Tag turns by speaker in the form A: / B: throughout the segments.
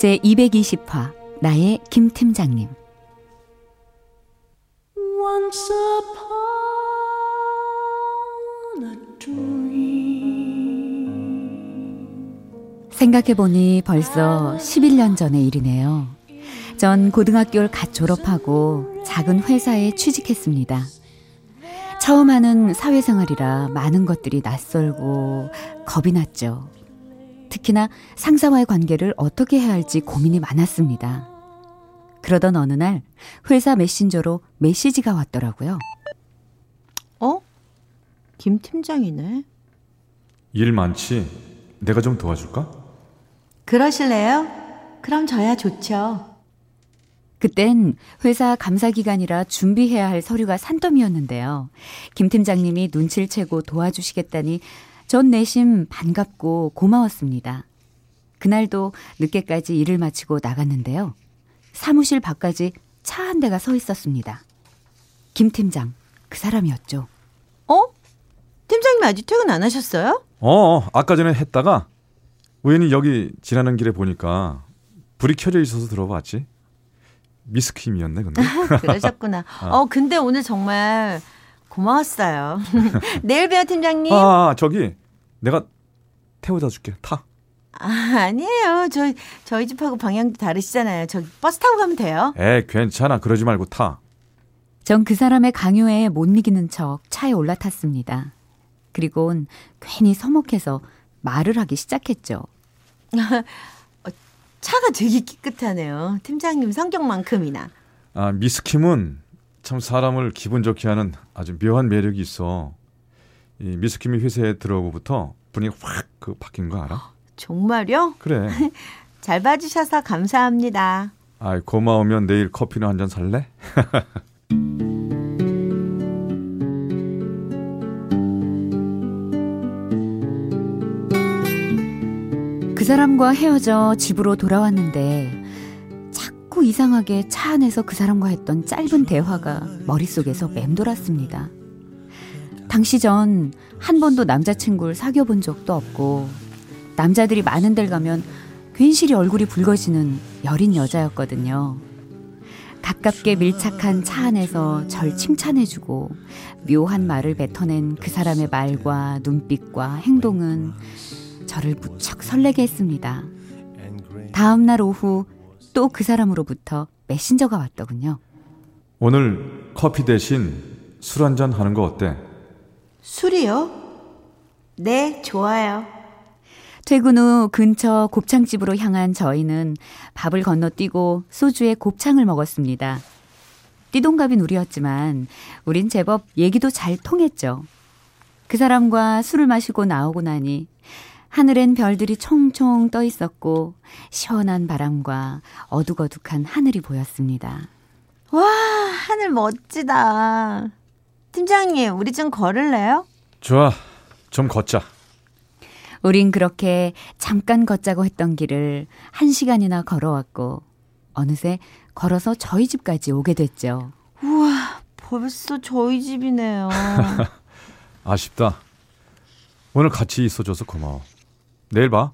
A: 제 220화 나의 김 팀장님. 생각해보니 벌써 11년 전의 일이네요. 전 고등학교를 갓 졸업하고 작은 회사에 취직했습니다. 처음 하는 사회생활이라 많은 것들이 낯설고 겁이 났죠. 특히나 상사와의 관계를 어떻게 해야 할지 고민이 많았습니다. 그러던 어느 날 회사 메신저로 메시지가 왔더라고요.
B: 어? 김 팀장이네.
C: 일 많지? 내가 좀 도와줄까?
B: 그러실래요? 그럼 저야 좋죠.
A: 그땐 회사 감사 기간이라 준비해야 할 서류가 산더미였는데요. 김 팀장님이 눈치를 채고 도와주시겠다니 전 내심 반갑고 고마웠습니다. 그날도 늦게까지 일을 마치고 나갔는데요. 사무실 밖까지 차 한 대가 서 있었습니다. 김 팀장, 그 사람이었죠.
B: 어? 팀장님 아직 퇴근 안 하셨어요?
C: 어, 아까 전에 했다가 우연히 여기 지나는 길에 보니까 불이 켜져 있어서 들어봤지. 미스킴이었네, 근데.
B: 그러셨구나. 어. 어, 근데 오늘 정말 고마웠어요. 내일 봬요, 팀장님.
C: 아, 저기 내가 태워다 줄게. 타.
B: 아, 아니에요. 저 저희 집하고 방향도 다르시잖아요. 저 버스 타고 가면 돼요.
C: 에, 괜찮아. 그러지 말고 타.
A: 전 그 사람의 강요에 못 이기는 척 차에 올라탔습니다. 그리곤 괜히 서먹해서 말을 하기 시작했죠.
B: 차가 되게 깨끗하네요. 팀장님 성격만큼이나.
C: 아, 미스킴은 참 사람을 기분 좋게 하는 아주 묘한 매력이 있어. 이 미스킴이 회사에 들어오고부터 분위기 확 그 바뀐 거 알아?
B: 정말요?
C: 그래.
B: 잘 봐주셔서 감사합니다.
C: 아, 고마우면 내일 커피나 한 잔 살래?
A: 그 사람과 헤어져 집으로 돌아왔는데 자꾸 이상하게 차 안에서 그 사람과 했던 짧은 대화가 머릿속에서 맴돌았습니다. 당시 전 한 번도 남자친구를 사귀어 본 적도 없고 남자들이 많은 데를 가면 괜시리 얼굴이 붉어지는 여린 여자였거든요. 가깝게 밀착한 차 안에서 절 칭찬해주고 묘한 말을 뱉어낸 그 사람의 말과 눈빛과 행동은 저를 무척 설레게 했습니다. 다음 날 오후 또 그 사람으로부터 메신저가 왔더군요.
C: 오늘 커피 대신 술 한잔 하는 거 어때?
B: 술이요? 네, 좋아요.
A: 퇴근 후 근처 곱창집으로 향한 저희는 밥을 건너뛰고 소주에 곱창을 먹었습니다. 띠동갑인 우리였지만 우린 제법 얘기도 잘 통했죠. 그 사람과 술을 마시고 나오고 나니 하늘엔 별들이 총총 떠 있었고 시원한 바람과 어둑어둑한 하늘이 보였습니다.
B: 와, 하늘 멋지다. 팀장님, 우리 좀 걸을래요?
C: 좋아. 좀 걷자.
A: 우린 그렇게 잠깐 걷자고 했던 길을 한 시간이나 걸어왔고 어느새 걸어서 저희 집까지 오게 됐죠.
B: 우와, 벌써 저희 집이네요.
C: 아쉽다. 오늘 같이 있어줘서 고마워. 내일 봐.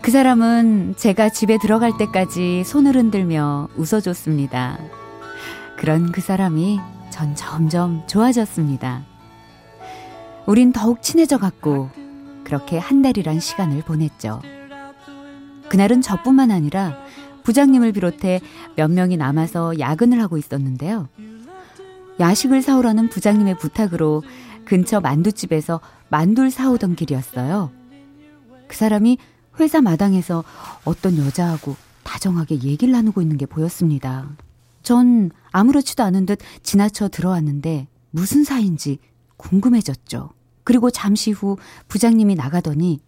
A: 그 사람은 제가 집에 들어갈 때까지 손을 흔들며 웃어줬습니다. 그런 그 사람이 전 점점 좋아졌습니다. 우린 더욱 친해져 갔고 그렇게 한 달이란 시간을 보냈죠. 그날은 저뿐만 아니라 부장님을 비롯해 몇 명이 남아서 야근을 하고 있었는데요. 야식을 사오라는 부장님의 부탁으로 근처 만두집에서 만두를 사오던 길이었어요. 그 사람이 회사 마당에서 어떤 여자하고 다정하게 얘기를 나누고 있는 게 보였습니다. 전 아무렇지도 않은 듯 지나쳐 들어왔는데 무슨 사이인지 궁금해졌죠. 그리고 잠시 후 부장님이 나가더니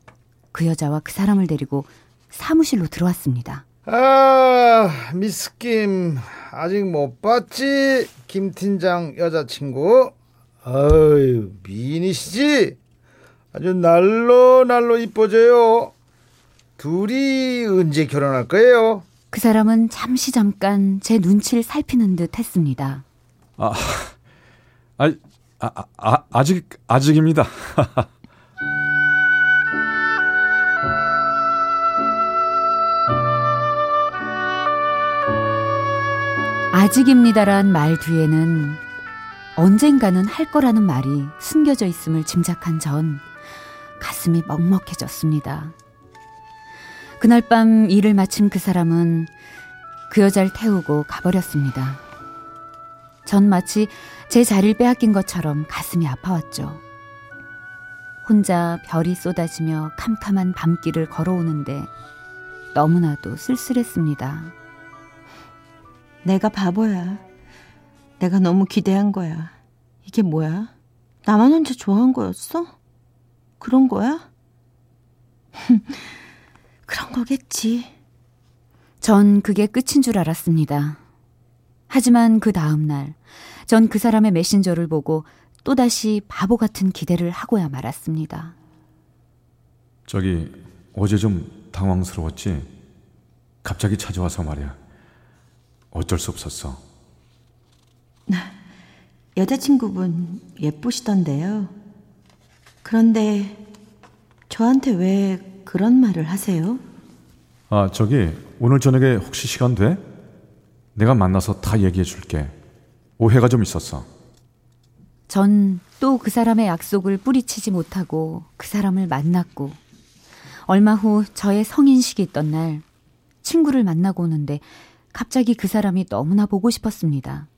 A: 그 여자와 그 사람을 데리고 사무실로 들어왔습니다.
D: 아, 미스 김 아직 못 봤지? 김 팀장 여자친구. 아유, 미인이시지? 아주 날로 날로 이뻐져요. 둘이 언제 결혼할 거예요?
A: 그 사람은 잠시 잠깐 제 눈치를 살피는 듯 했습니다.
C: 아, 아, 아, 아 아직 아직입니다.
A: 아직입니다란 말 뒤에는 언젠가는 할 거라는 말이 숨겨져 있음을 짐작한 전 가슴이 먹먹해졌습니다. 그날 밤 일을 마친 그 사람은 그 여자를 태우고 가버렸습니다. 전 마치 제 자리를 빼앗긴 것처럼 가슴이 아파왔죠. 혼자 별이 쏟아지며 캄캄한 밤길을 걸어오는데 너무나도 쓸쓸했습니다.
B: 내가 바보야. 내가 너무 기대한 거야. 이게 뭐야? 나만 혼자 좋아한 거였어? 그런 거야? 그런 거겠지.
A: 전 그게 끝인 줄 알았습니다. 하지만 그 다음날, 전 그 사람의 메신저를 보고 또다시 바보 같은 기대를 하고야 말았습니다.
C: 저기, 어제 좀 당황스러웠지? 갑자기 찾아와서 말이야. 어쩔 수 없었어.
B: 여자친구분 예쁘시던데요. 그런데 저한테 왜 그런 말을 하세요?
C: 아, 저기, 오늘 저녁에 혹시 시간 돼? 내가 만나서 다 얘기해 줄게. 오해가 좀 있었어.
A: 전 또 그 사람의 약속을 뿌리치지 못하고 그 사람을 만났고, 얼마 후 저의 성인식이 있던 날, 친구를 만나고 오는데 갑자기 그 사람이 너무나 보고 싶었습니다.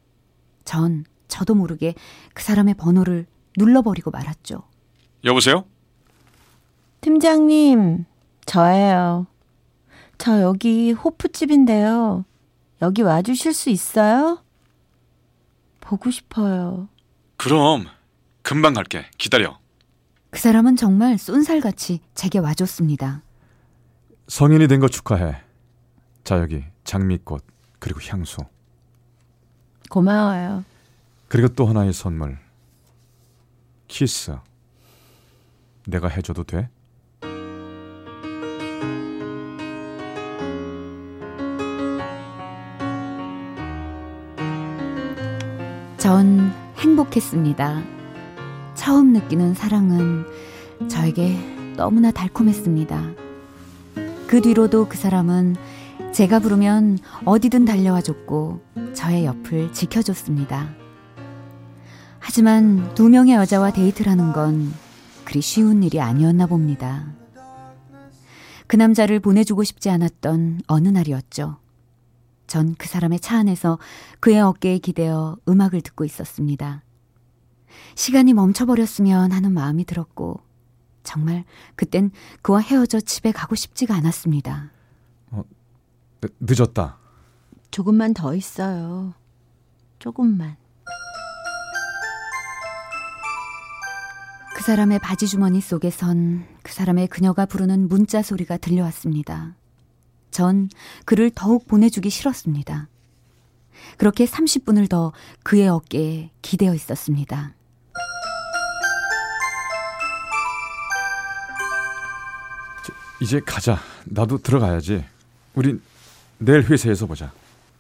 A: 전 저도 모르게 그 사람의 번호를 눌러버리고 말았죠.
C: 여보세요?
B: 팀장님, 저예요. 저 여기 호프집인데요. 여기 와주실 수 있어요? 보고 싶어요.
C: 그럼 금방 갈게. 기다려.
A: 그 사람은 정말 쏜살같이 제게 와줬습니다.
C: 성인이 된 거 축하해. 자 여기 장미꽃 그리고 향수.
B: 고마워요.
C: 그리고 또 하나의 선물. 키스. 내가 해줘도 돼?
A: 전 행복했습니다. 처음 느끼는 사랑은 저에게 너무나 달콤했습니다. 그 뒤로도 그 사람은 제가 부르면 어디든 달려와 줬고 저의 옆을 지켜줬습니다. 하지만 두 명의 여자와 데이트를 하는 건 그리 쉬운 일이 아니었나 봅니다. 그 남자를 보내주고 싶지 않았던 어느 날이었죠. 전 그 사람의 차 안에서 그의 어깨에 기대어 음악을 듣고 있었습니다. 시간이 멈춰버렸으면 하는 마음이 들었고, 정말 그땐 그와 헤어져 집에 가고 싶지가 않았습니다.
C: 어, 늦었다.
B: 조금만 더 있어요. 조금만.
A: 그 사람의 바지 주머니 속에선 그 사람의 그녀가 부르는 문자 소리가 들려왔습니다. 전 그를 더욱 보내주기 싫었습니다. 그렇게 30분을 더 그의 어깨에 기대어 있었습니다.
C: 이제 가자. 나도 들어가야지. 우린 내일 회사에서 보자.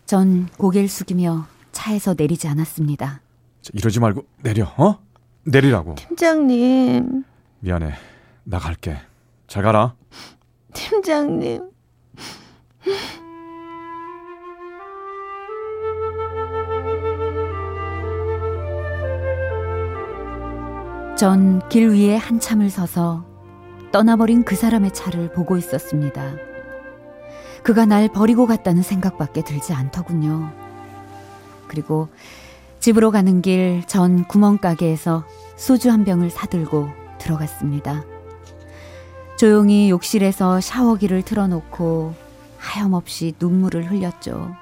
A: 전 고개를 숙이며 차에서 내리지 않았습니다.
C: 이러지 말고 내려. 어? 내리라고.
B: 팀장님.
C: 미안해. 나 갈게. 잘 가라.
B: 팀장님.
A: 전 길 위에 한참을 서서 떠나버린 그 사람의 차를 보고 있었습니다. 그가 날 버리고 갔다는 생각밖에 들지 않더군요. 그리고 집으로 가는 길 전 구멍가게에서 소주 한 병을 사들고 들어갔습니다. 조용히 욕실에서 샤워기를 틀어놓고 하염없이 눈물을 흘렸죠.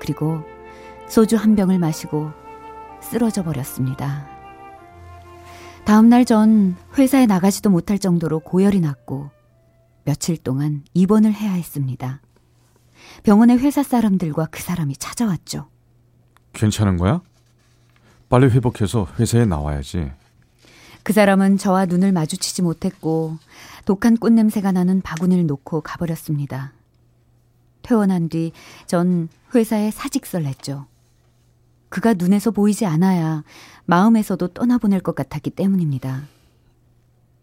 A: 그리고 소주 한 병을 마시고 쓰러져 버렸습니다. 다음날 전 회사에 나가지도 못할 정도로 고열이 났고 며칠 동안 입원을 해야 했습니다. 병원의 회사 사람들과 그 사람이 찾아왔죠.
C: 괜찮은 거야? 빨리 회복해서 회사에 나와야지.
A: 그 사람은 저와 눈을 마주치지 못했고 독한 꽃냄새가 나는 바구니를 놓고 가버렸습니다. 퇴원한 뒤 전 회사에 사직서를 냈죠. 그가 눈에서 보이지 않아야 마음에서도 떠나보낼 것 같았기 때문입니다.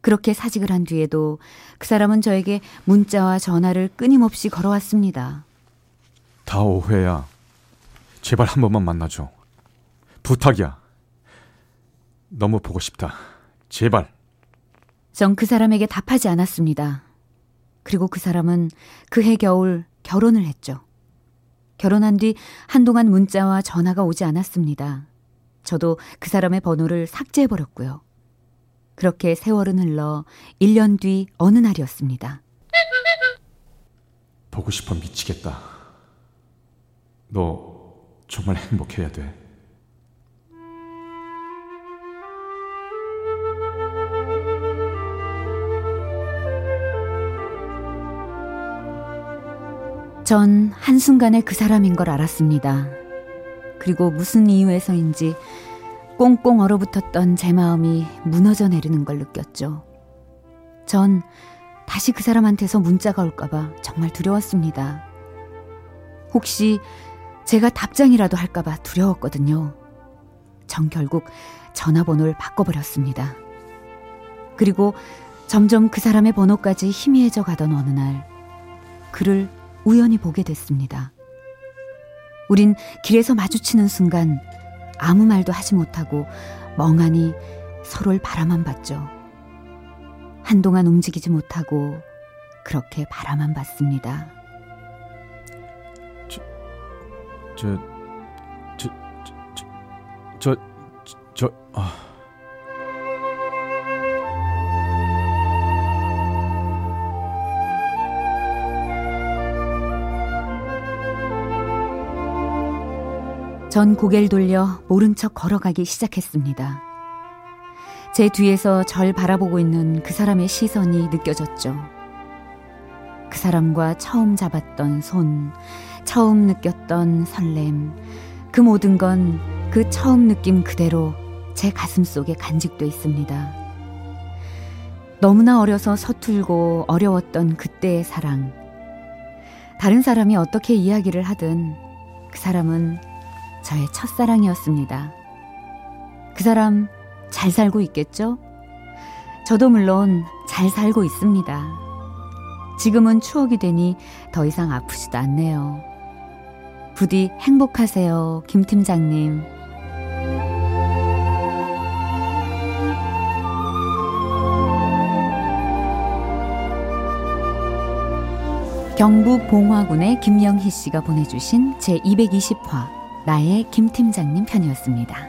A: 그렇게 사직을 한 뒤에도 그 사람은 저에게 문자와 전화를 끊임없이 걸어왔습니다.
C: 다 오해야. 제발 한 번만 만나줘. 부탁이야. 너무 보고 싶다. 제발.
A: 전 그 사람에게 답하지 않았습니다. 그리고 그 사람은 그해 겨울 결혼을 했죠. 결혼한 뒤 한동안 문자와 전화가 오지 않았습니다. 저도 그 사람의 번호를 삭제해버렸고요. 그렇게 세월은 흘러 1년 뒤 어느 날이었습니다.
C: 보고 싶어 미치겠다. 너 정말 행복해야 돼.
A: 전 한순간에 그 사람인 걸 알았습니다. 그리고 무슨 이유에서인지 꽁꽁 얼어붙었던 제 마음이 무너져 내리는 걸 느꼈죠. 전 다시 그 사람한테서 문자가 올까봐 정말 두려웠습니다. 혹시 제가 답장이라도 할까봐 두려웠거든요. 전 결국 전화번호를 바꿔버렸습니다. 그리고 점점 그 사람의 번호까지 희미해져 가던 어느 날, 그를 우연히 보게 됐습니다. 우린 길에서 마주치는 순간 아무 말도 하지 못하고 멍하니 서로를 바라만 봤죠. 한동안 움직이지 못하고 그렇게 바라만 봤습니다.
C: 저, 저, 저, 저, 저, 저 아.
A: 전 고개를 돌려 모른 척 걸어가기 시작했습니다. 제 뒤에서 절 바라보고 있는 그 사람의 시선이 느껴졌죠. 그 사람과 처음 잡았던 손, 처음 느꼈던 설렘, 그 모든 건 그 처음 느낌 그대로 제 가슴 속에 간직돼 있습니다. 너무나 어려서 서툴고 어려웠던 그때의 사랑. 다른 사람이 어떻게 이야기를 하든 그 사람은 저의 첫사랑이었습니다. 그 사람 잘 살고 있겠죠? 저도 물론 잘 살고 있습니다. 지금은 추억이 되니 더 이상 아프지도 않네요. 부디 행복하세요, 김 팀장님. 경북 봉화군의 김영희 씨가 보내주신 제220화 나의 김 팀장님 편이었습니다.